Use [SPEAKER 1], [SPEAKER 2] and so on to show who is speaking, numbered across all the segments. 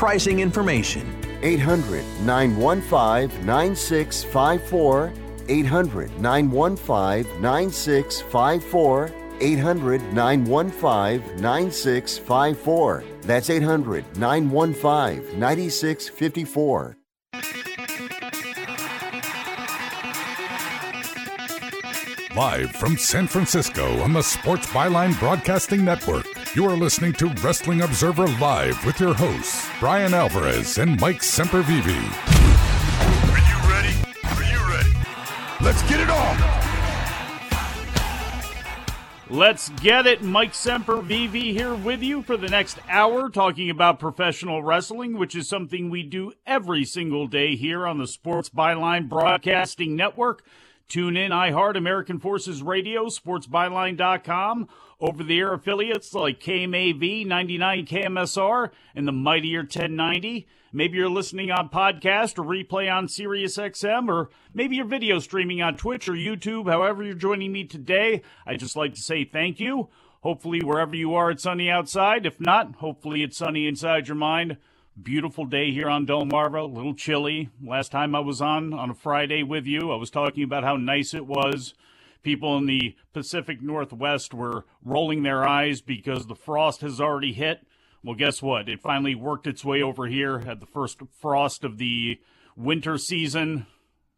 [SPEAKER 1] pricing information.
[SPEAKER 2] 800 915 9654. 800 915 9654. 800 915 9654. That's 800 915 9654.
[SPEAKER 3] Live from San Francisco on the Sports Byline Broadcasting Network, you are listening to Wrestling Observer Live with your hosts, Bryan Alvarez and Mike Sempervive.
[SPEAKER 4] Are you ready? Are you ready?
[SPEAKER 3] Let's get it on!
[SPEAKER 5] Let's get it. Mike Sempervive here with you for the next hour talking about professional wrestling, which is something we do every single day here on the Sports Byline Broadcasting Network. Tune in, iHeart, American Forces Radio, sportsbyline.com, over the air affiliates like KMAV, 99 KMSR, and the mightier 1090. Maybe you're listening on podcast or replay on SiriusXM, or maybe you're video streaming on Twitch or YouTube. However, you're joining me today, I'd just like to say thank you. Hopefully, wherever you are, it's sunny outside. If not, hopefully, it's sunny inside your mind. Beautiful day here on Delmarva, a little chilly. Last time I was on on a Friday with you, I was talking about how nice it was. People in the Pacific Northwest were rolling their eyes because the frost has already hit. Well, guess what? It finally worked its way over here at the first frost of the winter season.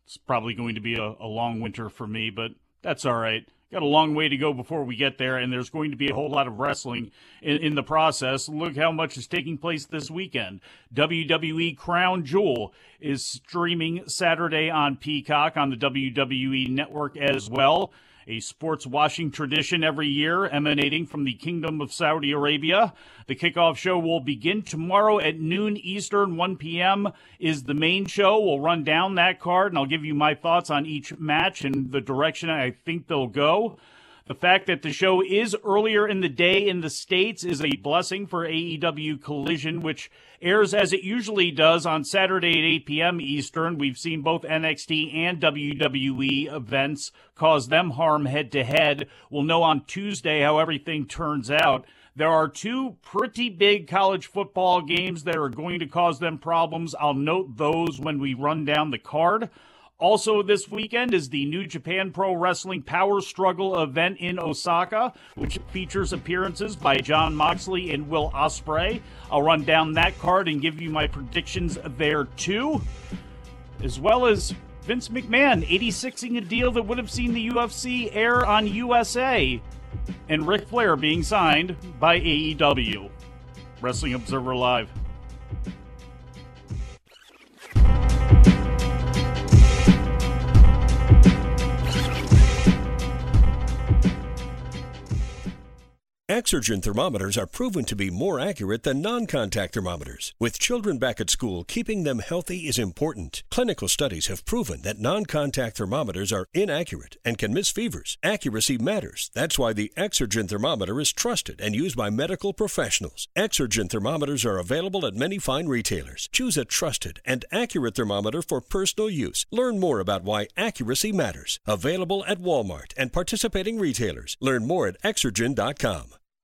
[SPEAKER 5] It's probably going to be a, a long winter for me, but that's all right. Got a long way to go before we get there, and there's going to be a whole lot of wrestling in, in the process. Look how much is taking place this weekend. WWE Crown Jewel is streaming Saturday on Peacock on the WWE network as well. A sports washing tradition every year emanating from the Kingdom of Saudi Arabia. The kickoff show will begin tomorrow at noon Eastern, 1 p.m. is the main show. We'll run down that card and I'll give you my thoughts on each match and the direction I think they'll go. The fact that the show is earlier in the day in the States is a blessing for AEW Collision, which airs as it usually does on Saturday at 8 p.m. Eastern. We've seen both NXT and WWE events cause them harm head to head. We'll know on Tuesday how everything turns out. There are two pretty big college football games that are going to cause them problems. I'll note those when we run down the card. Also, this weekend is the New Japan Pro Wrestling Power Struggle event in Osaka, which features appearances by Jon Moxley and Will Ospreay. I'll run down that card and give you my predictions there too, as well as Vince McMahon 86ing a deal that would have seen the UFC air on USA, and Ric Flair being signed by AEW. Wrestling Observer Live.
[SPEAKER 6] Exergen thermometers are proven to be more accurate than non contact thermometers. With children back at school, keeping them healthy is important. Clinical studies have proven that non contact thermometers are inaccurate and can miss fevers. Accuracy matters. That's why the Exergen thermometer is trusted and used by medical professionals. Exergen thermometers are available at many fine retailers. Choose a trusted and accurate thermometer for personal use. Learn more about why accuracy matters. Available at Walmart and participating retailers. Learn more at Exergen.com.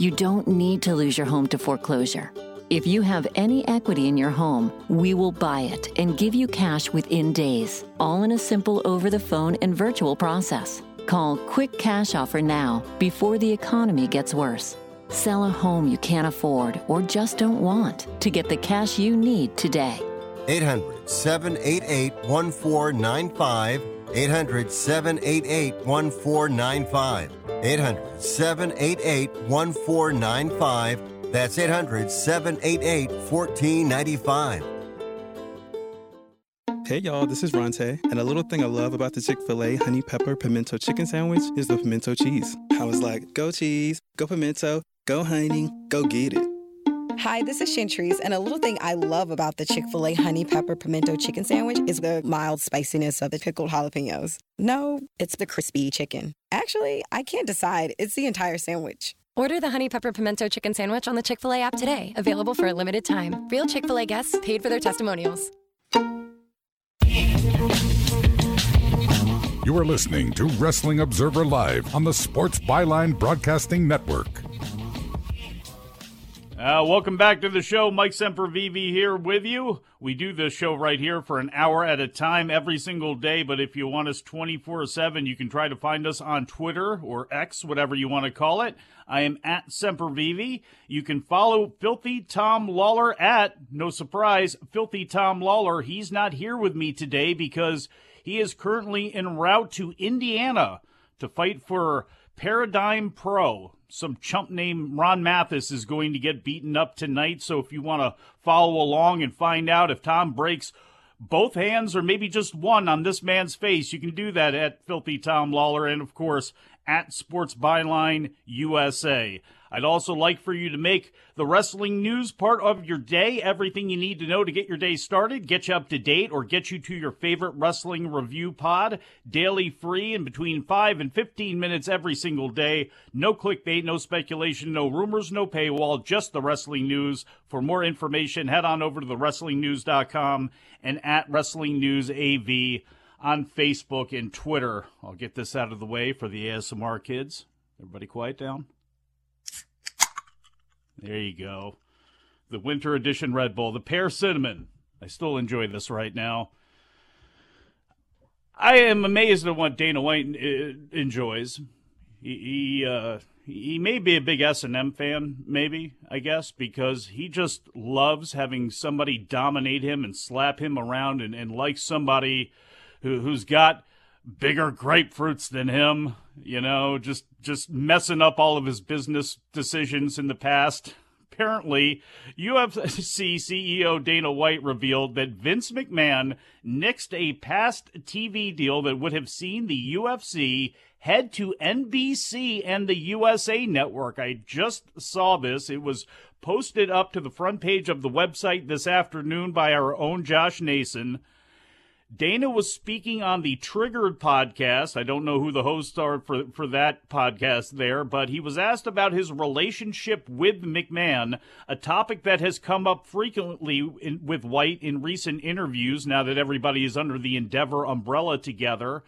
[SPEAKER 7] You don't need to lose your home to foreclosure. If you have any equity in your home, we will buy it and give you cash within days, all in a simple over the phone and virtual process. Call Quick Cash Offer now before the economy gets worse. Sell a home you can't afford or just don't want to get the cash you need today.
[SPEAKER 2] 800 788 1495. 800 788 1495. 800 788 1495. That's 800 788 1495.
[SPEAKER 8] Hey y'all, this is Ronte, and a little thing I love about the Chick fil A honey pepper pimento chicken sandwich is the pimento cheese. I was like, go cheese, go pimento, go honey, go get it.
[SPEAKER 9] Hi, this is Chantrice, and a little thing I love about the Chick fil A honey pepper pimento chicken sandwich is the mild spiciness of the pickled jalapenos. No, it's the crispy chicken. Actually, I can't decide. It's the entire sandwich.
[SPEAKER 10] Order the Honey Pepper Pimento Chicken Sandwich on the Chick fil A app today. Available for a limited time. Real Chick fil A guests paid for their testimonials.
[SPEAKER 3] You are listening to Wrestling Observer Live on the Sports Byline Broadcasting Network.
[SPEAKER 5] Uh, welcome back to the show. Mike Sempervive here with you. We do this show right here for an hour at a time every single day, but if you want us 24 7, you can try to find us on Twitter or X, whatever you want to call it. I am at Sempervive. You can follow Filthy Tom Lawler at, no surprise, Filthy Tom Lawler. He's not here with me today because he is currently en route to Indiana to fight for Paradigm Pro some chump named Ron Mathis is going to get beaten up tonight. So if you want to follow along and find out if Tom breaks both hands or maybe just one on this man's face, you can do that at Filthy Tom Lawler and, of course, at Sports Byline USA. I'd also like for you to make the wrestling news part of your day, everything you need to know to get your day started, get you up to date, or get you to your favorite wrestling review pod, daily free in between 5 and 15 minutes every single day. No clickbait, no speculation, no rumors, no paywall, just the wrestling news. For more information, head on over to thewrestlingnews.com and at Wrestling News AV on Facebook and Twitter. I'll get this out of the way for the ASMR kids. Everybody quiet down. There you go. The winter edition Red Bull, the pear cinnamon. I still enjoy this right now. I am amazed at what Dana White uh, enjoys. He he, uh, he may be a big S and M fan, maybe I guess, because he just loves having somebody dominate him and slap him around, and, and like somebody who who's got bigger grapefruits than him, you know, just just messing up all of his business decisions in the past. Apparently, UFC CEO Dana White revealed that Vince McMahon nixed a past TV deal that would have seen the UFC head to NBC and the USA Network. I just saw this. It was posted up to the front page of the website this afternoon by our own Josh Nason. Dana was speaking on the Triggered podcast. I don't know who the hosts are for, for that podcast there, but he was asked about his relationship with McMahon, a topic that has come up frequently in, with White in recent interviews now that everybody is under the Endeavor umbrella together.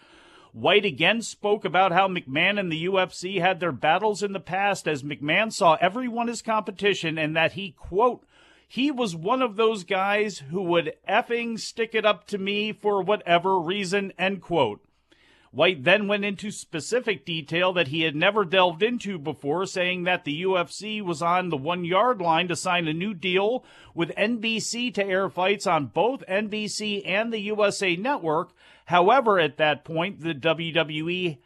[SPEAKER 5] White again spoke about how McMahon and the UFC had their battles in the past as McMahon saw everyone as competition and that he, quote, he was one of those guys who would effing stick it up to me for whatever reason, end quote. White then went into specific detail that he had never delved into before, saying that the UFC was on the one yard line to sign a new deal with NBC to air fights on both NBC and the USA Network. However, at that point, the WWE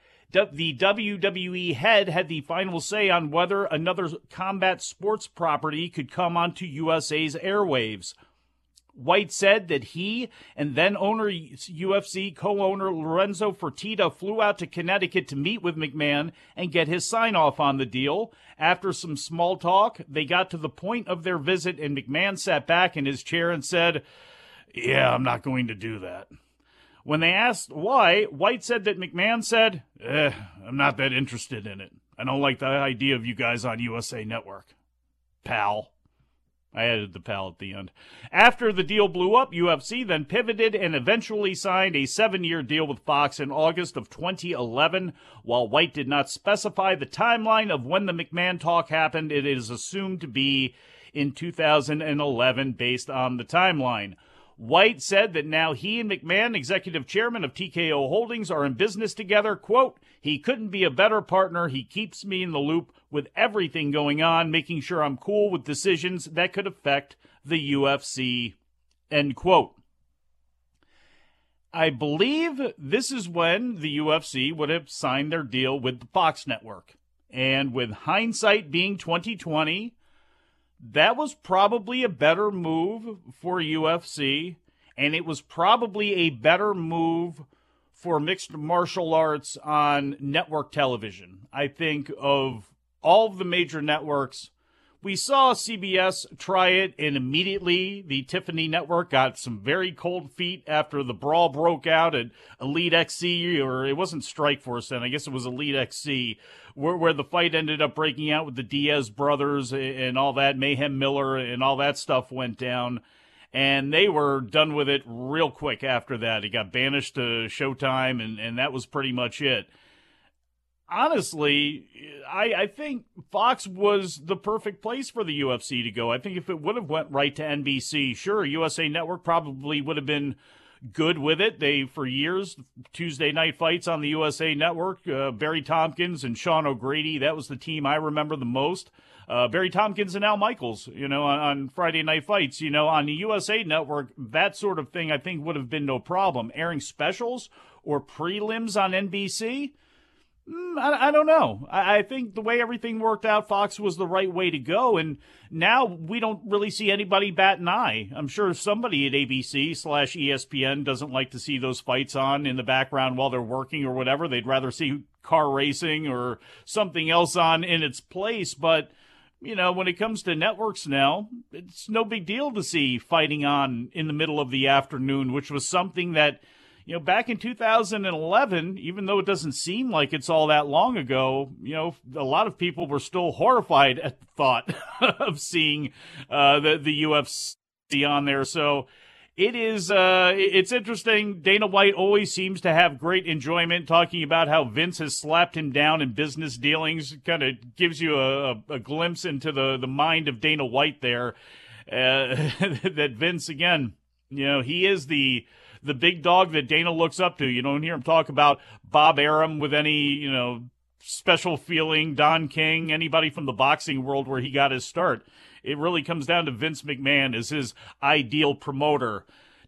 [SPEAKER 5] the WWE head had the final say on whether another combat sports property could come onto USA's airwaves. White said that he and then owner UFC co owner Lorenzo Fertitta flew out to Connecticut to meet with McMahon and get his sign off on the deal. After some small talk, they got to the point of their visit, and McMahon sat back in his chair and said, Yeah, I'm not going to do that. When they asked why, White said that McMahon said, eh, I'm not that interested in it. I don't like the idea of you guys on USA Network. Pal. I added the pal at the end. After the deal blew up, UFC then pivoted and eventually signed a seven year deal with Fox in August of 2011. While White did not specify the timeline of when the McMahon talk happened, it is assumed to be in 2011 based on the timeline. White said that now he and McMahon, executive chairman of TKO Holdings, are in business together. Quote, he couldn't be a better partner. He keeps me in the loop with everything going on, making sure I'm cool with decisions that could affect the UFC. End quote. I believe this is when the UFC would have signed their deal with the Fox network. And with hindsight being 2020, that was probably a better move for UFC, and it was probably a better move for mixed martial arts on network television. I think of all of the major networks, we saw CBS try it, and immediately the Tiffany Network got some very cold feet after the brawl broke out at Elite XC, or it wasn't Strikeforce then, I guess it was Elite XC, where, where the fight ended up breaking out with the Diaz brothers and all that, Mayhem Miller and all that stuff went down. And they were done with it real quick after that. It got banished to Showtime, and, and that was pretty much it honestly, I, I think Fox was the perfect place for the UFC to go. I think if it would have went right to NBC, sure, USA Network probably would have been good with it. They for years Tuesday night fights on the USA Network. Uh, Barry Tompkins and Sean O'Grady. That was the team I remember the most. Uh, Barry Tompkins and Al Michaels, you know, on, on, Friday night fights, you know, on the USA Network, that sort of thing I think would have been no problem. Airing specials or prelims on NBC, Mm, I, I, don't know. I, I, think the way everything worked out, Fox was the right way to go, and now we don't really see anybody bat an eye. I'm sure somebody at ABC slash ESPN doesn't like to see those fights on in the background while they're working or whatever. They'd rather see car racing or something else on in its place. But you know, when it comes to networks now, it's no big deal to see fighting on in the middle of the afternoon, which was something that you know, back in 2011, even though it doesn't seem like it's all that long ago, you know, a lot of people were still horrified at the thought of seeing uh, the the UFC on there. So it is uh, it's interesting. Dana White always seems to have great enjoyment talking about how Vince has slapped him down in business dealings. Kind of gives you a, a, glimpse into the the mind of Dana White there. Uh, that Vince again, you know, he is the the big dog that Dana looks up to. You don't hear him talk about Bob Arum with any, you know, special feeling, Don King, anybody from the boxing world where he got his start. It really comes down to Vince McMahon as his ideal promoter.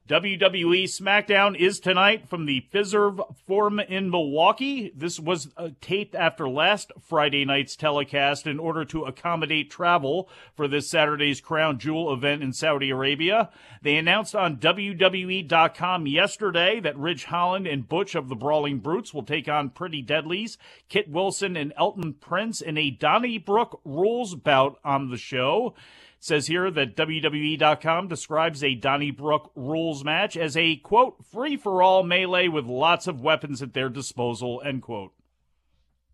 [SPEAKER 5] WWE SmackDown is tonight from the Fiserv Forum in Milwaukee. This was uh, taped after last Friday night's telecast in order to accommodate travel for this Saturday's Crown Jewel event in Saudi Arabia. They announced on WWE.com yesterday that Ridge Holland and Butch of the Brawling Brutes will take on Pretty Deadlies, Kit Wilson and Elton Prince in a Donnybrook rules bout on the show says here that WWE.com describes a Donnybrook rules match as a, quote, free for all melee with lots of weapons at their disposal, end quote.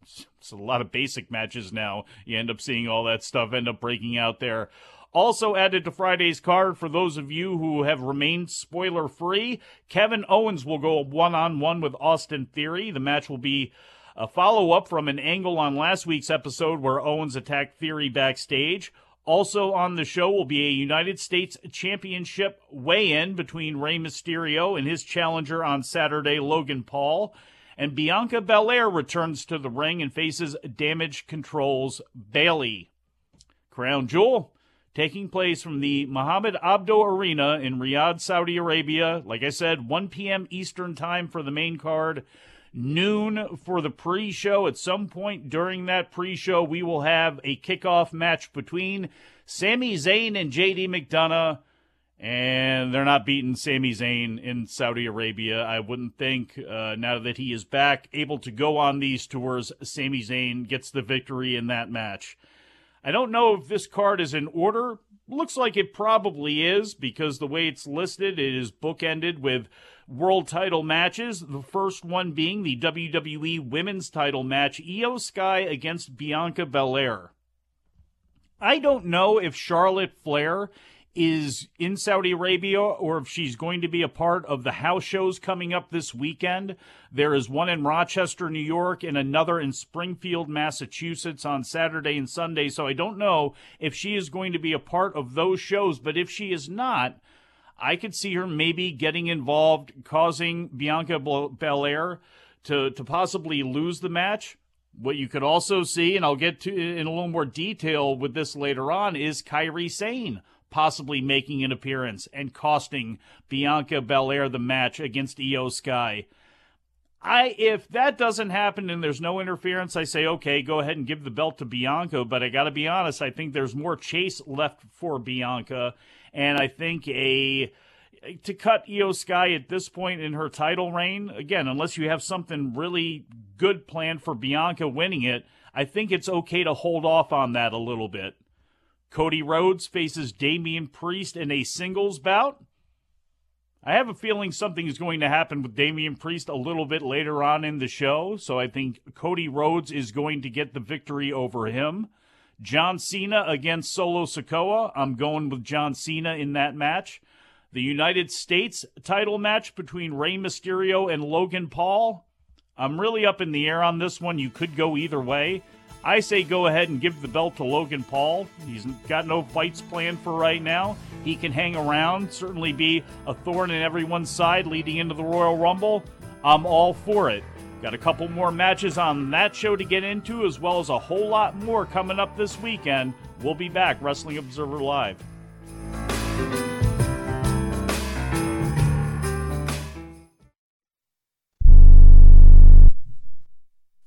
[SPEAKER 5] It's a lot of basic matches now. You end up seeing all that stuff end up breaking out there. Also added to Friday's card for those of you who have remained spoiler free, Kevin Owens will go one on one with Austin Theory. The match will be a follow up from an angle on last week's episode where Owens attacked Theory backstage. Also on the show will be a United States Championship weigh in between Rey Mysterio and his challenger on Saturday, Logan Paul. And Bianca Belair returns to the ring and faces Damage Control's Bayley. Crown Jewel taking place from the Mohammed Abdo Arena in Riyadh, Saudi Arabia. Like I said, 1 p.m. Eastern Time for the main card, noon for the pre show. At some point during that pre show, we will have a kickoff match between Sami Zayn and JD McDonagh. And they're not beating Sami Zayn in Saudi Arabia. I wouldn't think, uh, now that he is back, able to go on these tours, Sami Zayn gets the victory in that match. I don't know if this card is in order. Looks like it probably is because the way it's listed, it is bookended with world title matches. The first one being the WWE Women's title match, Iyo Sky against Bianca Belair. I don't know if Charlotte Flair is in Saudi Arabia or if she's going to be a part of the house shows coming up this weekend. There is one in Rochester, New York, and another in Springfield, Massachusetts on Saturday and Sunday. So I don't know if she is going to be a part of those shows, but if she is not, I could see her maybe getting involved, causing Bianca Belair to, to possibly lose the match. What you could also see, and I'll get to in a little more detail with this later on, is Kairi Sane possibly making an appearance and costing Bianca Belair the match against Iyo Sky. I if that doesn't happen and there's no interference, I say okay, go ahead and give the belt to Bianca. But I got to be honest, I think there's more chase left for Bianca, and I think a to cut Iyo Sky at this point in her title reign again, unless you have something really good planned for Bianca winning it, I think it's okay to hold off on that a little bit. Cody Rhodes faces Damian Priest in a singles bout. I have a feeling something is going to happen with Damian Priest a little bit later on in the show, so I think Cody Rhodes is going to get the victory over him. John Cena against Solo Sikoa. I'm going with John Cena in that match. The United States title match between Rey Mysterio and Logan Paul. I'm really up in the air on this one. You could go either way. I say go ahead and give the belt to Logan Paul. He's got no fights planned for right now. He can hang around, certainly be a thorn in everyone's side leading into the Royal Rumble. I'm all for it. Got a couple more matches on that show to get into, as well as a whole lot more coming up this weekend. We'll be back, Wrestling Observer Live.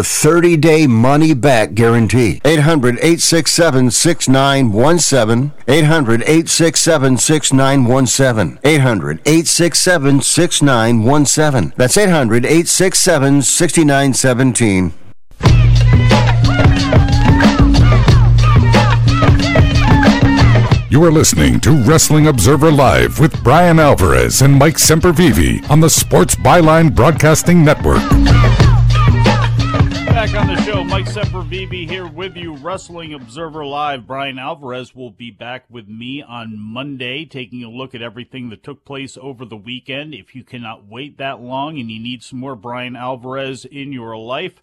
[SPEAKER 2] 30-day money-back guarantee. 800-867-6917. 800-867-6917. 800-867-6917. That's 800-867-6917.
[SPEAKER 3] You are listening to Wrestling Observer Live with Bryan Alvarez and Mike Sempervive on the Sports Byline Broadcasting Network.
[SPEAKER 5] Back on the show, Mike Sempervive here with you, Wrestling Observer Live. Bryan Alvarez will be back with me on Monday, taking a look at everything that took place over the weekend. If you cannot wait that long and you need some more Bryan Alvarez in your life,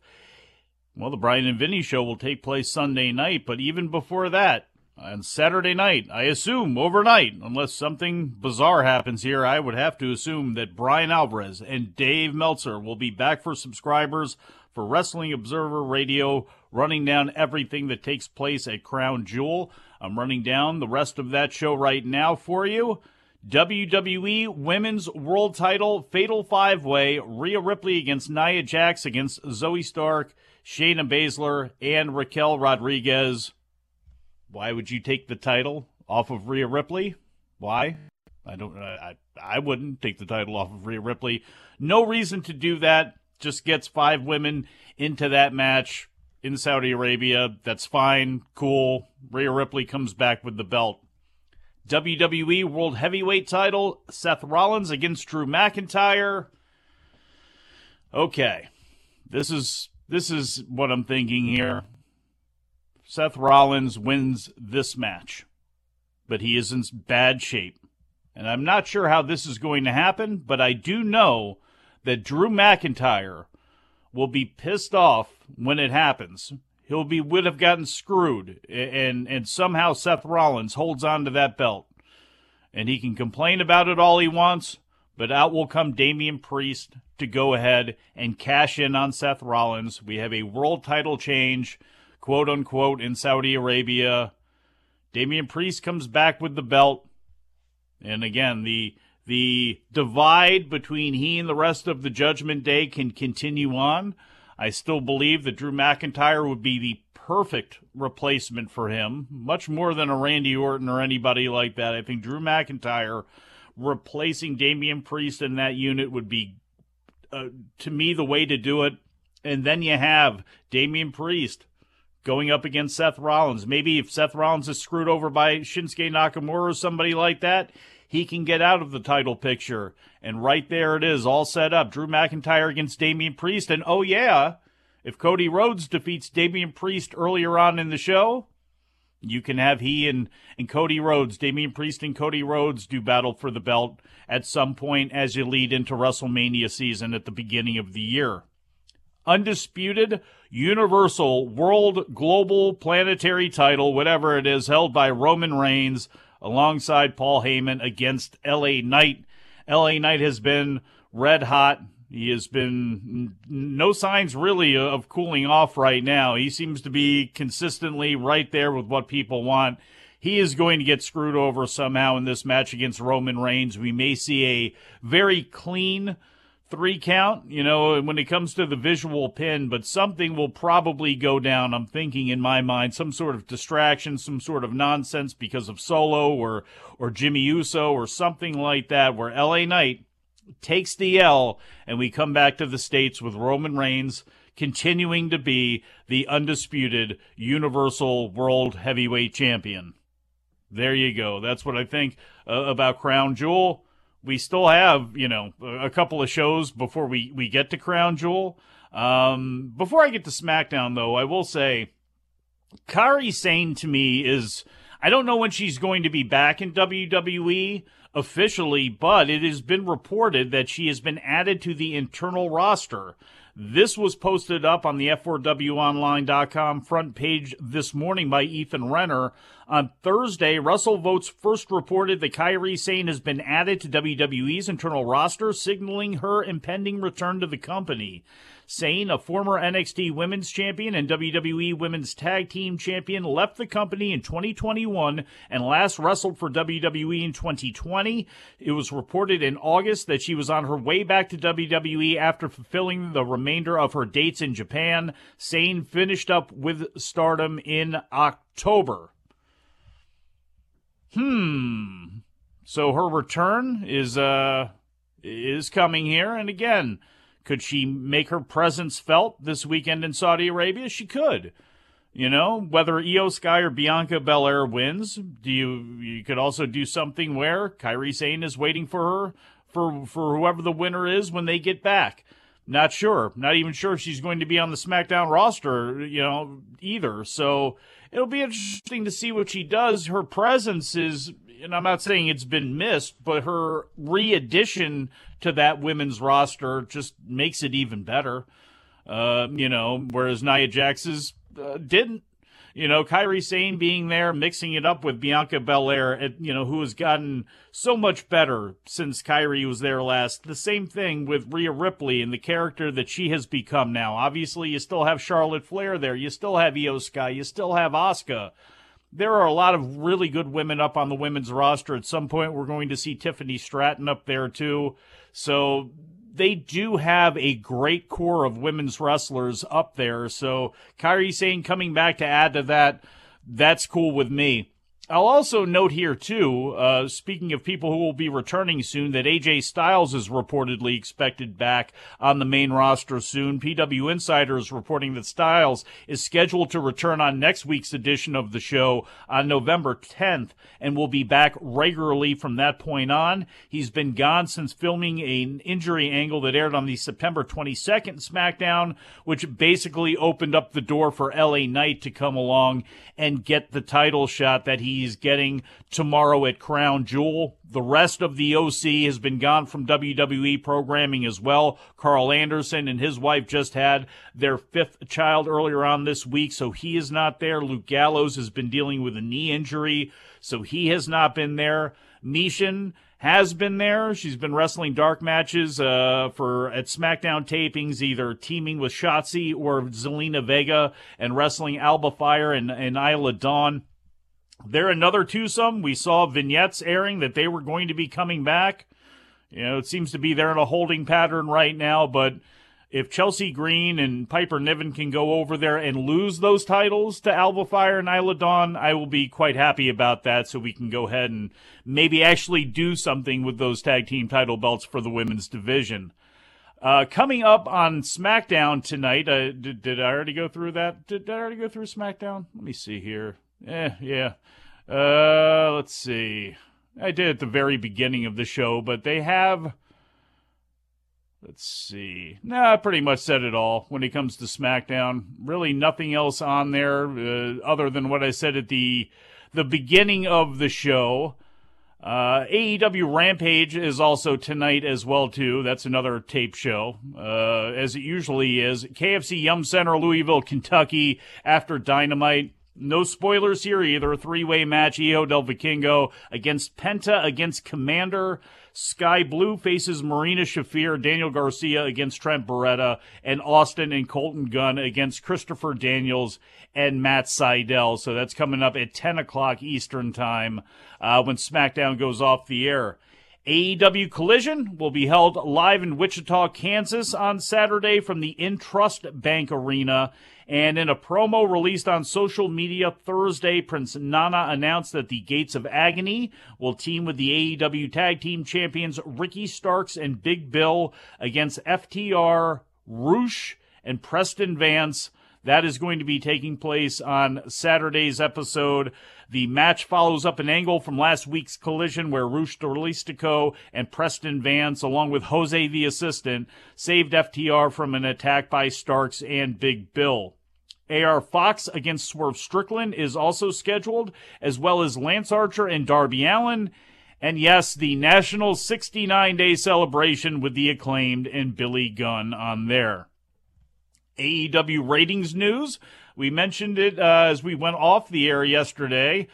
[SPEAKER 5] well, the Bryan and Vinny show will take place Sunday night, but even before that, on Saturday night, I assume overnight, unless something bizarre happens here, I would have to assume that Bryan Alvarez and Dave Meltzer will be back for subscribers for Wrestling Observer Radio, running down everything that takes place at Crown Jewel. I'm running down the rest of that show right now for you. WWE Women's World Title Fatal Five Way Rhea Ripley against Nia Jax against Zoey Stark, Shayna Baszler, and Raquel Rodriguez. Why would you take the title off of Rhea Ripley? Why? I don't. I I wouldn't take the title off of Rhea Ripley. No reason to do that. Just gets five women into that match in Saudi Arabia. That's fine, cool. Rhea Ripley comes back with the belt. WWE World Heavyweight Title: Seth Rollins against Drew McIntyre. Okay, this is this is what I'm thinking here. Seth Rollins wins this match, but he is in bad shape. And I'm not sure how this is going to happen, but I do know that Drew McIntyre will be pissed off when it happens. He'll be would have gotten screwed, and and somehow Seth Rollins holds on to that belt, and he can complain about it all he wants, but out will come Damian Priest to go ahead and cash in on Seth Rollins. We have a world title change quote unquote, in Saudi Arabia. Damian Priest comes back with the belt. And again, the the divide between he and the rest of the Judgment Day can continue on. I still believe that Drew McIntyre would be the perfect replacement for him, much more than a Randy Orton or anybody like that. I think Drew McIntyre replacing Damian Priest in that unit would be, uh, to me, the way to do it. And then you have Damian Priest going up against Seth Rollins. Maybe if Seth Rollins is screwed over by Shinsuke Nakamura or somebody like that, he can get out of the title picture. And right there it is, all set up. Drew McIntyre against Damian Priest. And oh, yeah, if Cody Rhodes defeats Damian Priest earlier on in the show, you can have he and, and Cody Rhodes, Damian Priest and Cody Rhodes do battle for the belt at some point as you lead into WrestleMania season at the beginning of the year undisputed universal world global planetary title, whatever it is, held by Roman Reigns alongside Paul Heyman against LA Knight. LA Knight has been red hot. He has been no signs really of cooling off right now. He seems to be consistently right there with what people want. He is going to get screwed over somehow in this match against Roman Reigns. We may see a very clean three count, you know, when it comes to the visual pin, but something will probably go down. I'm thinking in my mind some sort of distraction, some sort of nonsense because of Solo or or Jimmy Uso or something like that where LA Knight takes the L and we come back to the states with Roman Reigns continuing to be the undisputed universal world heavyweight champion. There you go. That's what I think uh, about Crown Jewel we still have you know a couple of shows before we we get to Crown Jewel. Um, before I get to SmackDown, though, I will say, Kairi Sane to me is I don't know when she's going to be back in WWE officially, but it has been reported that she has been added to the internal roster. This was posted up on the F4WOnline.com front page this morning by Ethan Renner. On Thursday, WrestleVotes first reported that Kairi Sane has been added to WWE's internal roster, signaling her impending return to the company. Sane, a former NXT Women's Champion and WWE Women's Tag Team Champion, left the company in 2021 and last wrestled for WWE in 2020. It was reported in August that she was on her way back to WWE after fulfilling the remainder of her dates in Japan. Sane finished up with stardom in October. Hmm. So her return is uh is coming here and again could she make her presence felt this weekend in Saudi Arabia? She could. You know, whether Iyo Sky or Bianca Belair wins, do you you could also do something where Kairi Sane is waiting for her for for whoever the winner is when they get back. Not sure. Not even sure if she's going to be on the SmackDown roster, you know, either. So it'll be interesting to see what she does. Her presence is and I'm not saying it's been missed, but her re-addition to that women's roster just makes it even better. Uh, you know, whereas Nia Jax's uh, didn't. You know, Kairi Sane being there, mixing it up with Bianca Belair, you know, who has gotten so much better since Kairi was there last. The same thing with Rhea Ripley and the character that she has become now. Obviously, you still have Charlotte Flair there. You still have Iyo Sky. You still have Asuka there are a lot of really good women up on the women's roster. At some point, we're going to see Tiffany Stratton up there too. So they do have a great core of women's wrestlers up there. So Kairi Sane coming back to add to that, that's cool with me. I'll also note here, too, uh, speaking of people who will be returning soon, that AJ Styles is reportedly expected back on the main roster soon. PW Insider is reporting that Styles is scheduled to return on next week's edition of the show on November 10th and will be back regularly from that point on. He's been gone since filming an injury angle that aired on the September 22nd SmackDown, which basically opened up the door for LA Knight to come along and get the title shot that he he's getting tomorrow at Crown Jewel. The rest of the OC has been gone from WWE programming as well. Karl Anderson and his wife just had their fifth child earlier on this week, so he is not there. Luke Gallows has been dealing with a knee injury, so he has not been there. Michin has been there. She's been wrestling dark matches uh, for at SmackDown tapings, either teaming with Shotzi or Zelina Vega and wrestling Alba Fyre and, and Isla Dawn. They're another twosome. We saw vignettes airing that they were going to be coming back. You know, it seems to be they're in a holding pattern right now, but if Chelsea Green and Piper Niven can go over there and lose those titles to Alba Fyre and Isla Dawn, I will be quite happy about that so we can go ahead and maybe actually do something with those tag team title belts for the women's division. Uh, coming up on SmackDown tonight, uh, did, did I already go through that? Did, did I already go through SmackDown? Let me see here. Eh, yeah. Uh, let's see. I did at the very beginning of the show, but they have. Let's see. Nah, I pretty much said it all when it comes to SmackDown. Really, nothing else on there uh, other than what I said at the the beginning of the show. Uh, AEW Rampage is also tonight as well too. That's another tape show, uh, as it usually is. KFC Yum Center, Louisville, Kentucky. After Dynamite, no spoilers here either. A three way match. Hijo del Vikingo against Penta against Komander. Skye Blue faces Marina Shafir, Daniel Garcia against Trent Beretta, and Austin and Colton Gunn against Christopher Daniels and Matt Sydal. So that's coming up at 10 o'clock Eastern Time uh, when SmackDown goes off the air. AEW Collision will be held live in Wichita, Kansas on Saturday from the Intrust Bank Arena. And in a promo released on social media Thursday, Prince Nana announced that the Gates of Agony will team with the AEW Tag Team Champions Ricky Starks and Big Bill against FTR, Rush, and Preston Vance. That is going to be taking place on Saturday's episode. The match follows up an angle from last week's collision where Rush Dralistico and Preston Vance, along with Jose the assistant, saved FTR from an attack by Starks and Big Bill. AR Fox against Swerve Strickland is also scheduled, as well as Lance Archer and Darby Allin. And yes, the National 69 Day Celebration with the acclaimed and Billy Gunn on there. AEW ratings news. We mentioned it uh, as we went off the air yesterday.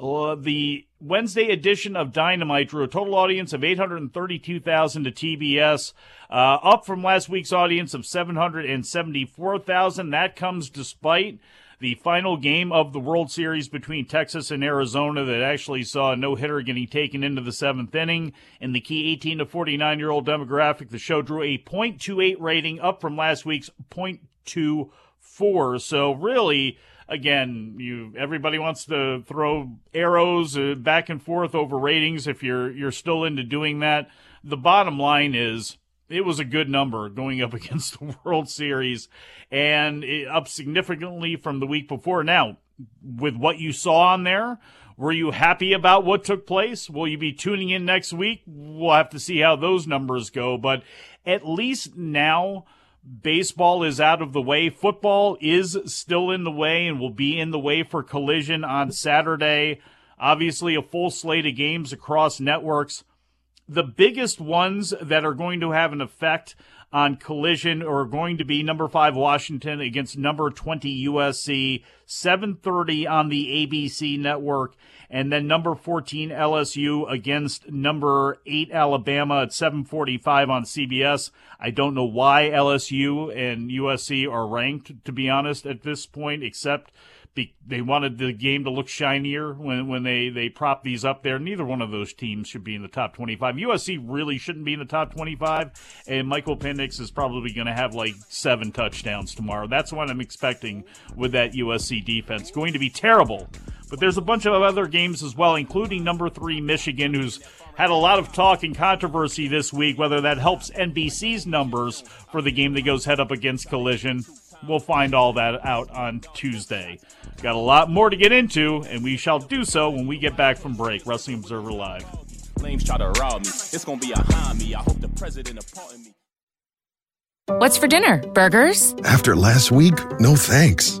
[SPEAKER 5] Uh, the Wednesday edition of Dynamite drew a total audience of 832,000 to TBS, uh, up from last week's audience of 774,000. That comes despite the final game of the World Series between Texas and Arizona that actually saw a no hitter getting taken into the seventh inning. In the key 18 to 49 year old demographic, the show drew a .28 rating, up from last week's .24. So really, again, you everybody wants to throw arrows uh, back and forth over ratings if you're you're still into doing that. The bottom line is it was a good number going up against the World Series and up significantly from the week before. Now, with what you saw on there, were you happy about what took place? Will you be tuning in next week? We'll have to see how those numbers go, but at least now baseball is out of the way. Football is still in the way and will be in the way for collision on Saturday. Obviously, a full slate of games across networks. The biggest ones that are going to have an effect on collision are going to be number five Washington against number 20 USC, 730 on the ABC network, and then number 14 LSU against number eight Alabama at 745 on CBS. I don't know why LSU and USC are ranked, to be honest, at this point, except be, they wanted the game to look shinier when, when they, they prop these up there. Neither one of those teams should be in the top 25. USC really shouldn't be in the top 25, and Michael Penix is probably going to have like seven touchdowns tomorrow. That's what I'm expecting with that USC defense. Going to be terrible. But there's a bunch of other games as well, including number three Michigan, who's had a lot of talk and controversy this week, whether that helps NBC's numbers for the game that goes head up against Collision. We'll find all that out on Tuesday. Got a lot more to get into, and we shall do so when we get back from break. Wrestling Observer Live. Flames try to rob me. It's gonna be
[SPEAKER 11] a me. I hope the president pardon me. What's for dinner? Burgers?
[SPEAKER 12] After last week, no thanks.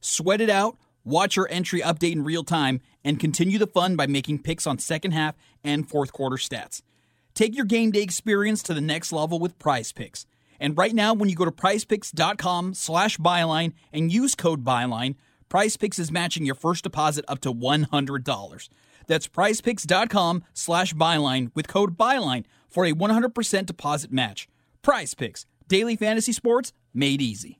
[SPEAKER 13] Sweat it out, watch your entry update in real time, and continue the fun by making picks on second half and fourth quarter stats. Take your game day experience to the next level with Prize Picks. And right now, when you go to prizepicks.com slash byline and use code byline, Prize Picks is matching your first deposit up to $100. That's prizepicks.com slash byline with code byline for a 100% deposit match. Prize Picks, daily fantasy sports made easy.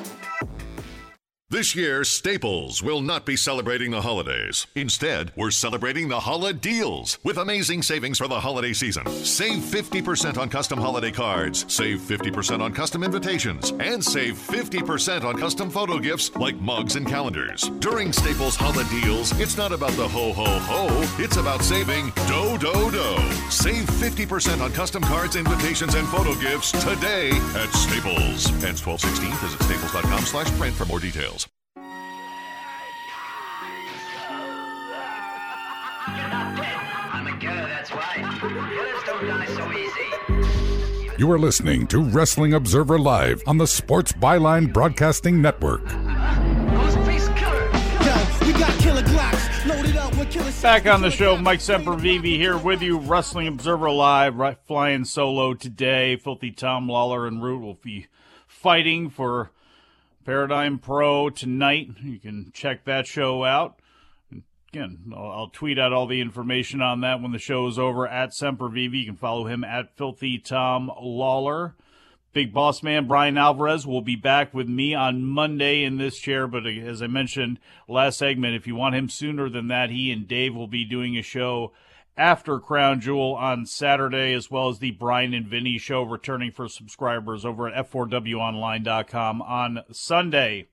[SPEAKER 14] This year, Staples will not be celebrating the holidays. Instead, we're celebrating the holiday deals with amazing savings for the holiday season. Save 50% on custom holiday cards, save 50% on custom invitations, and save 50% on custom photo gifts like mugs and calendars. During Staples holiday deals, it's not about the ho ho ho, it's about saving do do do. Save 50% on custom cards, invitations, and photo gifts today at Staples. Ends 1216. Visit staples.com slash print for more details.
[SPEAKER 3] You are listening to Wrestling Observer Live on the Sports Byline Broadcasting Network.
[SPEAKER 5] Back on the show, Mike Sempervive here with you, Wrestling Observer Live, right, flying solo today. Filthy Tom Lawler and Root will be fighting for Paradigm Pro tonight. You can check that show out. Again, I'll, I'll tweet out all the information on that when the show is over at Sempervive. You can follow him at Filthy Tom Lawler. Big boss man Bryan Alvarez will be back with me on Monday in this chair. But uh, as I mentioned last segment, if you want him sooner than that, he and Dave will be doing a show after Crown Jewel on Saturday, as well as the Bryan and Vinny show returning for subscribers over at f4wonline.com on Sunday.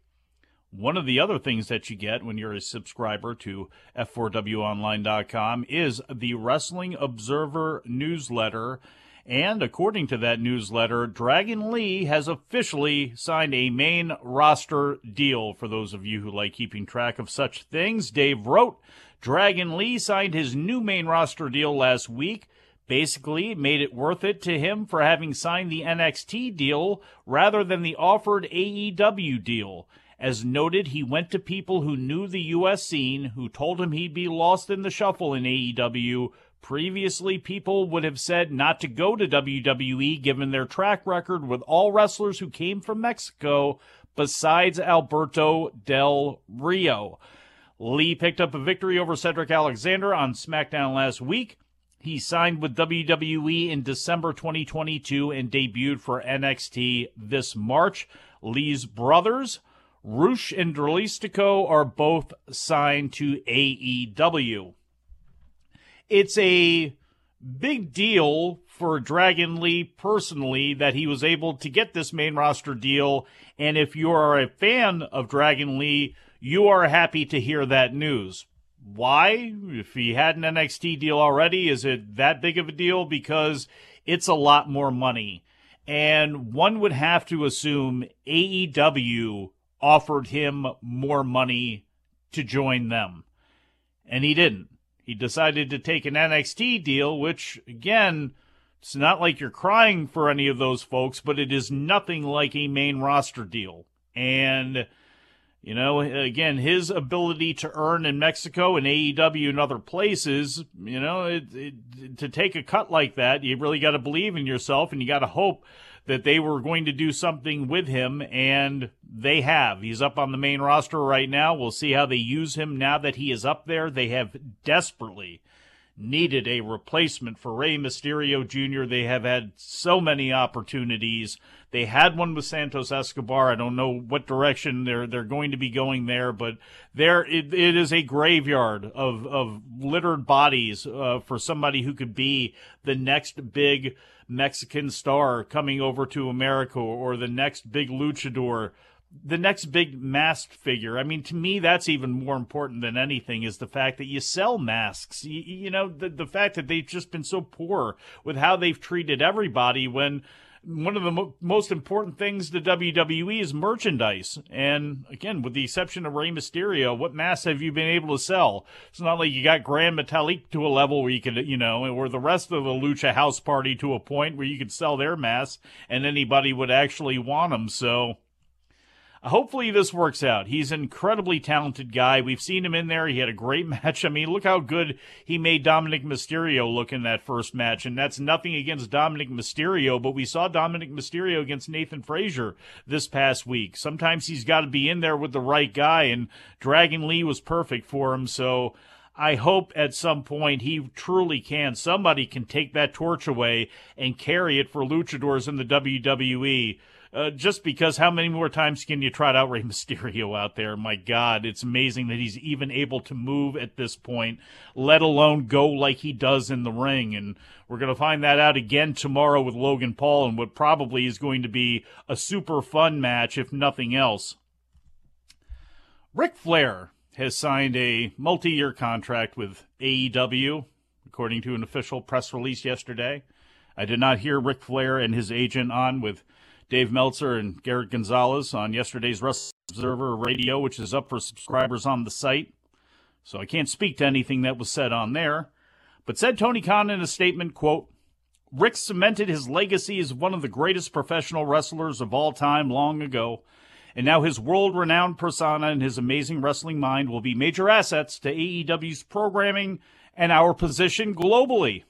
[SPEAKER 5] One of the other things that you get when you're a subscriber to f4wonline.com is the Wrestling Observer newsletter. And according to that newsletter, Dragon Lee has officially signed a main roster deal. For those of you who like keeping track of such things, Dave wrote Dragon Lee signed his new main roster deal last week. Basically, made it worth it to him for having signed the NXT deal rather than the offered AEW deal. As noted, he went to people who knew the U.S. scene, who told him he'd be lost in the shuffle in AEW. Previously, people would have said not to go to WWE given their track record with all wrestlers who came from Mexico, besides Alberto Del Rio. Lee picked up a victory over Cedric Alexander on SmackDown last week. He signed with WWE in December 2022 and debuted for NXT this March. Lee's brothers, Rush and Dralistico, are both signed to AEW. It's a big deal for Dragon Lee personally that he was able to get this main roster deal. And if you are a fan of Dragon Lee, you are happy to hear that news. Why? If he had an NXT deal already, is it that big of a deal? Because it's a lot more money. And one would have to assume AEW offered him more money to join them. And he didn't. He decided to take an NXT deal, which, again, it's not like you're crying for any of those folks, but it is nothing like a main roster deal. And, you know, again, his ability to earn in Mexico and AEW and other places, you know, it, it, to take a cut like that, you really got to believe in yourself and you got to hope that they were going to do something with him, and they have. He's up on the main roster right now. We'll see how they use him now that he is up there. They have desperately needed a replacement for Rey Mysterio Jr. They have had so many opportunities. They had one with Santos Escobar. I don't know what direction they're they're going to be going there, but there it, it is a graveyard of of littered bodies uh, for somebody who could be the next big Mexican star coming over to America or the next big luchador the next big masked figure. I mean, to me, that's even more important than anything is the fact that you sell masks. You, you, know, the, the fact that they've just been so poor with how they've treated everybody when one of the mo- most important things to WWE is merchandise. And again, with the exception of Rey Mysterio, what masks have you been able to sell? It's not like you got Gran Metalik to a level where you could, you know, or the rest of the Lucha House Party to a point where you could sell their masks and anybody would actually want them. So hopefully this works out. He's an incredibly talented guy. We've seen him in there. He had a great match. I mean, look how good he made Dominik Mysterio look in that first match. And that's nothing against Dominik Mysterio, but we saw Dominik Mysterio against Nathan Frazer this past week. Sometimes he's got to be in there with the right guy, and Dragon Lee was perfect for him. So I hope at some point he truly can. Somebody can take that torch away and carry it for luchadors in the WWE Uh, just because how many more times can you trot out Rey Mysterio out there? My God, it's amazing that he's even able to move at this point, let alone go like he does in the ring. And we're going to find that out again tomorrow with Logan Paul and what probably is going to be a super fun match, if nothing else. Ric Flair has signed a multi year contract with AEW, according to an official press release yesterday. I did not hear Ric Flair and his agent on with Dave Meltzer and Garrett Gonzalez on yesterday's Wrestling Observer Radio, which is up for subscribers on the site. So I can't speak to anything that was said on there. But said Tony Khan in a statement, quote, Ric cemented his legacy as one of the greatest professional wrestlers of all time long ago, and now his world renowned persona and his amazing wrestling mind will be major assets to AEW's programming and our position globally.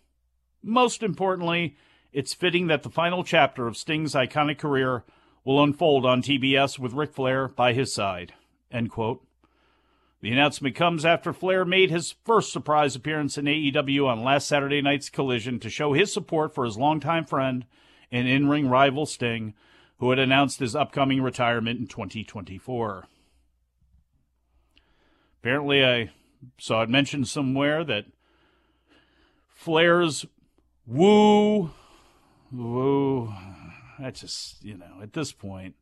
[SPEAKER 5] Most importantly, it's fitting that the final chapter of Sting's iconic career will unfold on TBS with Ric Flair by his side. End quote. The announcement comes after Flair made his first surprise appearance in AEW on last Saturday night's Collision to show his support for his longtime friend and in ring rival Sting, who had announced his upcoming retirement in 2024. Apparently, I saw it mentioned somewhere that Flair's woo woo. That's just you know at this point,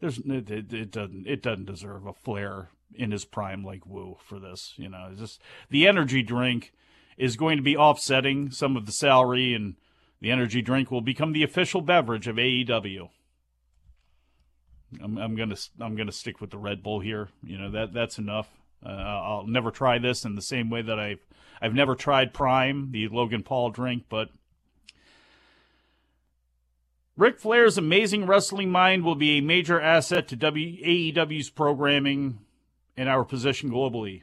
[SPEAKER 5] there's it, it, it doesn't it doesn't deserve a Flair in his prime like Woo for this. You know, it's just the energy drink is going to be offsetting some of the salary, and the energy drink will become the official beverage of AEW. I'm, I'm gonna I'm gonna stick with the Red Bull here. You know that that's enough. Uh, I'll never try this in the same way that I've I've never tried Prime, the Logan Paul drink, but Ric Flair's amazing wrestling mind will be a major asset to AEW's programming and our position globally.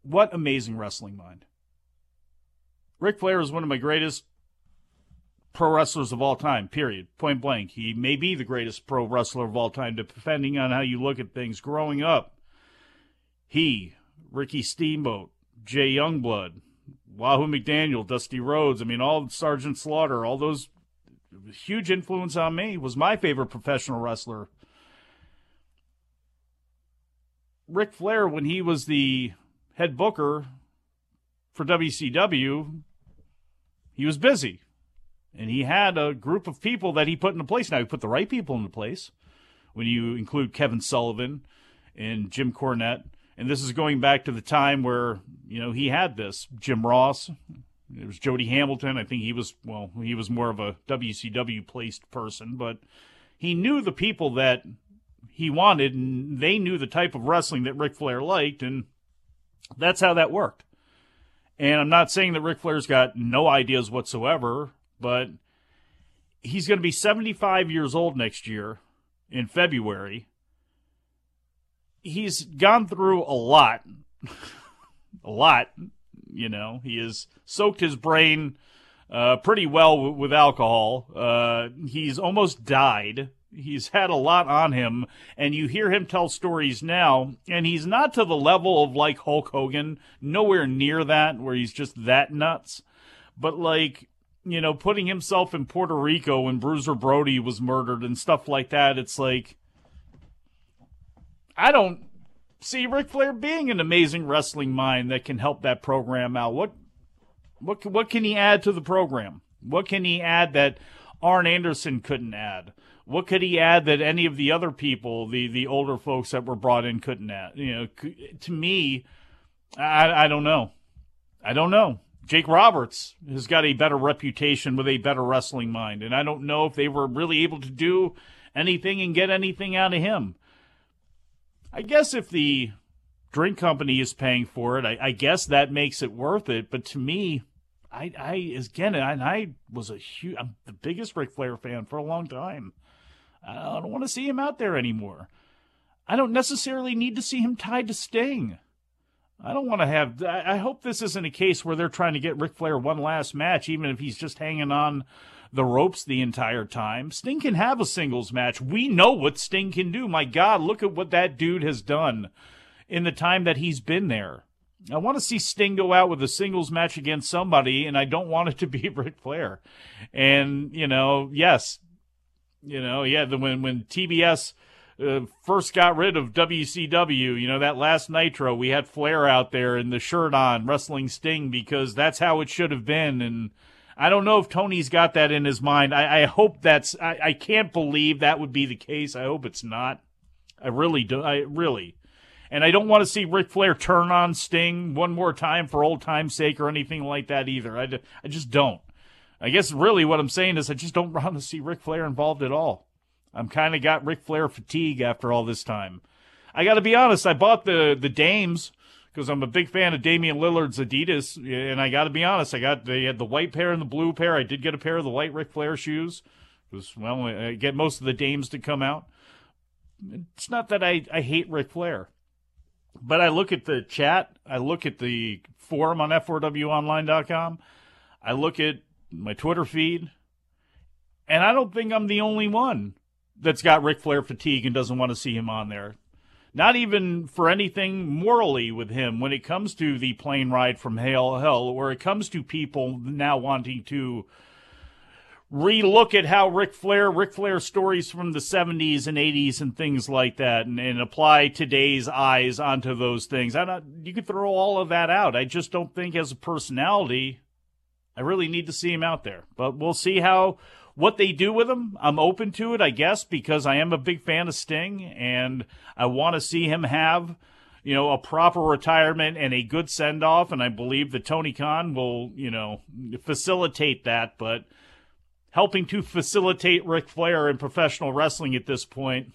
[SPEAKER 5] What amazing wrestling mind. Ric Flair is one of my greatest pro wrestlers of all time, period. Point blank. He may be the greatest pro wrestler of all time, depending on how you look at things. Growing up, he, Ricky Steamboat, Jay Youngblood, Wahoo McDaniel, Dusty Rhodes, I mean, all Sergeant Slaughter, all those huge influence on me. Was my favorite professional wrestler. Ric Flair, when he was the head booker for WCW, he was busy. And he had a group of people that he put into place. Now, he put the right people into place when you include Kevin Sullivan and Jim Cornette. And this is going back to the time where, you know, he had this. Jim Ross, it was Jody Hamilton. I think he was well, he was more of a WCW placed person, but he knew the people that he wanted, and they knew the type of wrestling that Ric Flair liked, and that's how that worked. And I'm not saying that Ric Flair's got no ideas whatsoever, but he's going to be 75 years old next year in February. He's gone through a lot, a lot you know, he has soaked his brain uh, pretty well w- with alcohol. Uh, he's almost died. He's had a lot on him, and you hear him tell stories now, and he's not to the level of like Hulk Hogan, nowhere near that, where he's just that nuts. But like, you know, putting himself in Puerto Rico when Bruiser Brody was murdered and stuff like that, it's like, I don't see Ric Flair being an amazing wrestling mind that can help that program out. What what what can he add to the program? What can he add that Arn Anderson couldn't add? What could he add that any of the other people, the the older folks that were brought in, couldn't add? You know, to me, I I don't know. I don't know. Jake Roberts has got a better reputation with a better wrestling mind, and I don't know if they were really able to do anything and get anything out of him. I guess if the drink company is paying for it, I, I guess that makes it worth it. But to me, I, I again, I, I was a huge, I'm the biggest Ric Flair fan for a long time. I don't want to see him out there anymore. I don't necessarily need to see him tied to Sting. I don't want to have. I hope this isn't a case where they're trying to get Ric Flair one last match, even if he's just hanging on the ropes the entire time. Sting can have a singles match. We know what Sting can do. My God, look at what that dude has done in the time that he's been there. I want to see Sting go out with a singles match against somebody, and I don't want it to be Ric Flair. And, you know, yes, You know, yeah, the, when when TBS uh, first got rid of WCW, you know, that last Nitro, we had Flair out there in the shirt on wrestling Sting because that's how it should have been. And I don't know if Tony's got that in his mind. I, I hope that's, I, I can't believe that would be the case. I hope it's not. I really do. I really. And I don't want to see Ric Flair turn on Sting one more time for old time's sake or anything like that either. I, I just don't. I guess really what I'm saying is I just don't want to see Ric Flair involved at all. I'm kind of got Ric Flair fatigue after all this time. I got to be honest. I bought the the Dames because I'm a big fan of Damian Lillard's Adidas, and I got to be honest. I got they had the white pair and the blue pair. I did get a pair of the white Ric Flair shoes. Because well, I get most of the Dames to come out. It's not that I I hate Ric Flair, but I look at the chat. I look at the forum on f4wonline.com. I look at my Twitter feed, and I don't think I'm the only one that's got Ric Flair fatigue and doesn't want to see him on there. Not even for anything morally with him when it comes to the plane ride from hell, hell, or it comes to people now wanting to relook at how Ric Flair, Ric Flair stories from the 70s and 80s and things like that, and, and apply today's eyes onto those things. I don't. you could throw all of that out. I just don't think as a personality, I really need to see him out there. But we'll see how what they do with him, I'm open to it, I guess, because I am a big fan of Sting and I want to see him have, you know, a proper retirement and a good send off. And I believe that Tony Khan will, you know, facilitate that. But helping to facilitate Ric Flair in professional wrestling at this point,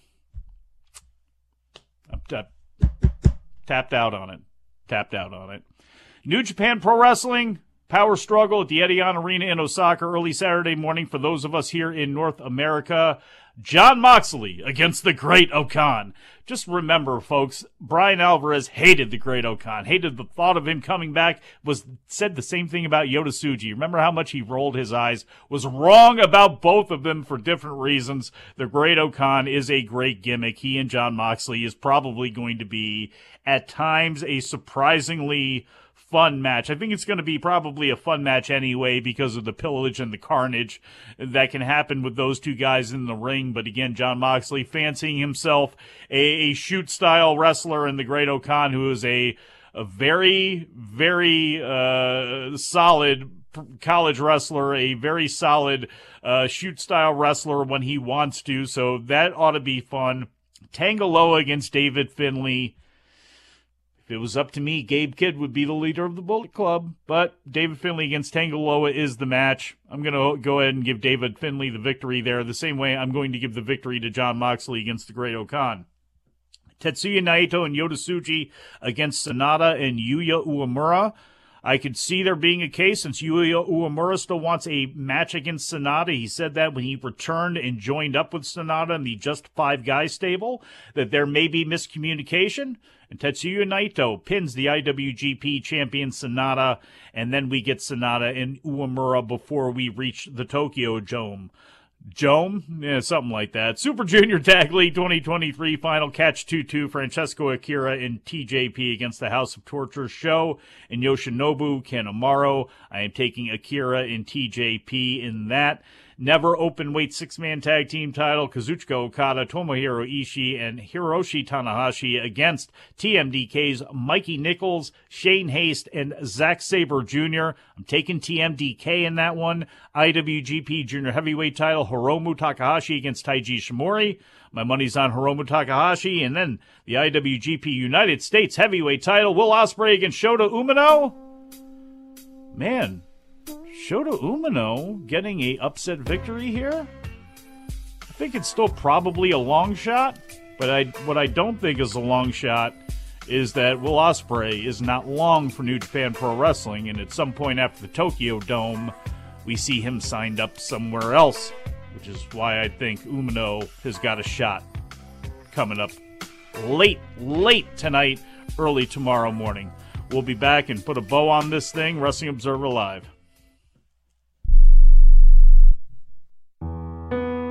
[SPEAKER 5] I'm t- tapped out on it. Tapped out on it. New Japan Pro Wrestling Power struggle at the Edion Arena in Osaka early Saturday morning for those of us here in North America. Jon Moxley against the Great O-Khan. Just remember, folks, Bryan Alvarez hated the Great O-Khan, hated the thought of him coming back, was said the same thing about Yota Tsuji. Remember how much he rolled his eyes? Was wrong about both of them for different reasons. The Great O-Khan is a great gimmick. He and Jon Moxley is probably going to be, at times, a surprisingly fun match. I think it's going to be probably a fun match anyway because of the pillage and the carnage that can happen with those two guys in the ring. But again, Jon Moxley fancying himself a, a shoot style wrestler and the Great O-Khan, who is a a very, very uh, solid college wrestler, a very solid uh, shoot style wrestler when he wants to. So that ought to be fun. Tanga Loa against David Finlay. If it was up to me, Gabe Kidd would be the leader of the Bullet Club, but David Finlay against Tanga Loa is the match. I'm going to go ahead and give David Finlay the victory there, the same way I'm going to give the victory to Jon Moxley against the Great O-Khan. Tetsuya Naito and Yota Tsuji against Sanada and Yuya Uemura. I could see there being a case since Yuya Uemura still wants a match against Sanada. He said that when he returned and joined up with Sanada in the Just Five Guys stable, that there may be miscommunication. And Tetsuya Naito pins the IWGP champion Sanada, and then we get Sanada and Uemura before we reach the Tokyo Dome. Jome, yeah, something like that. Super Junior Tag League 2023 final catch 2 2 Francesco Akira and TJP against the House of Torture SHO and Yoshinobu Kanemaru. I am taking Akira and TJP in that. Never open weight six man tag team title Kazuchika Okada, Tomohiro Ishii, and Hiroshi Tanahashi against TMDK's Mikey Nichols, Shane Haste, and Zack Sabre Jr. I'm taking TMDK in that one. IWGP Junior Heavyweight title Hiromu Takahashi against Taiji Shimori. My money's on Hiromu Takahashi. And then the IWGP United States Heavyweight title Will Ospreay against Shota Umino. Man, Shota Umino getting a upset victory here? I think it's still probably a long shot, but I what I don't think is a long shot is that Will Ospreay is not long for New Japan Pro Wrestling, and at some point after the Tokyo Dome, we see him signed up somewhere else, which is why I think Umino has got a shot coming up late, late tonight, early tomorrow morning. We'll be back and put a bow on this thing. Wrestling Observer Live.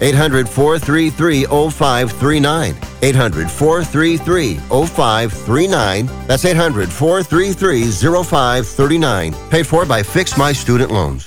[SPEAKER 2] 800 433 0539. 800 433 0539. That's 800 433 0539. Paid for by Fix My Student Loans.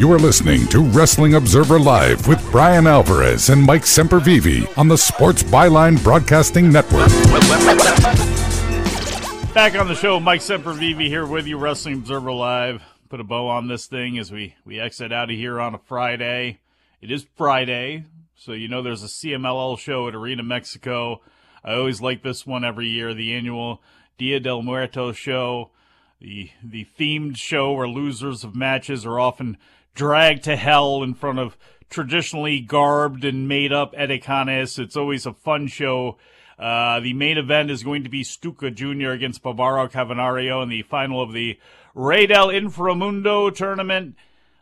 [SPEAKER 3] You are listening to Wrestling Observer Live with Bryan Alvarez and Mike Sempervive on the Sports Byline Broadcasting Network.
[SPEAKER 5] Back on the show, Mike Sempervive here with you, Wrestling Observer Live. Put a bow on this thing as we, we exit out of here on a Friday. It is Friday, so you know there's a CMLL show at Arena Mexico. I always like this one every year, the annual Dia del Muerto show, the the themed show where losers of matches are often dragged to hell in front of traditionally garbed and made up edecanes. It's always a fun show. Uh, the main event is going to be Stuka Jr. against Barbaro Cavernario in the final of the Rey del Inframundo tournament.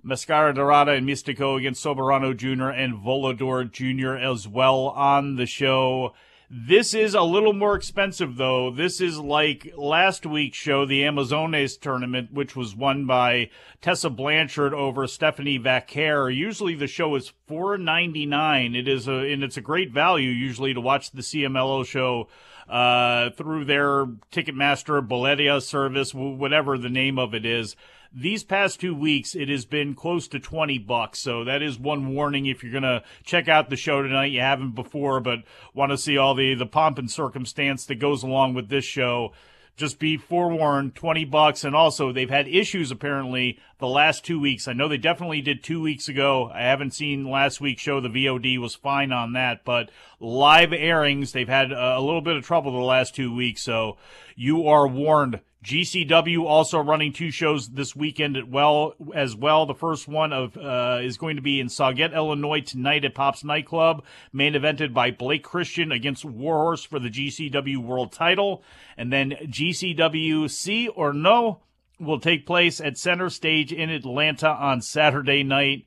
[SPEAKER 5] Mascara Dorada and Mystico against Soberano Jr. and Volador Jr. as well on the show. This is a little more expensive though. This is like last week's show, the Amazones tournament, which was won by Tessa Blanchard over Stephanie Vaquer. Usually the show is four ninety nine. It is a and it's a great value usually to watch the CMLL show uh, through their Ticketmaster Boletia service, whatever the name of it is. These past two weeks, it has been close to 20 bucks. So that is one warning if you're to check out the show tonight. You haven't before, but want to see all the, the pomp and circumstance that goes along with this show. Just be forewarned, 20 bucks. And also, they've had issues apparently the last two weeks. I know they definitely did two weeks ago. I haven't seen last week's show. The VOD was fine on that, but live airings, they've had a little bit of trouble the last two weeks. So you are warned. GCW also running two shows this weekend well as well. The first one of uh, is going to be in Sauget, Illinois tonight at Pops Nightclub, main evented by Blake Christian against Warhorse for the GCW World Title, and then GCW C or No will take place at Center Stage in Atlanta on Saturday night.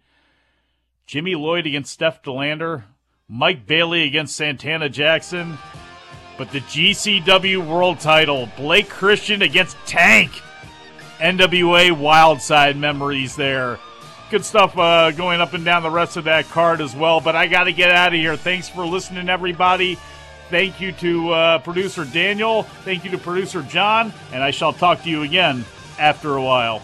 [SPEAKER 5] Jimmy Lloyd against Steph De Lander, Mike Bailey against Santana Jackson. But the GCW World Title, Blake Christian against Tank. NWA Wildside memories there. Good stuff uh, going up and down the rest of that card as well. But I got to get out of here. Thanks for listening, everybody. Thank you to uh, producer Daniel. Thank you to producer John. And I shall talk to you again after a while.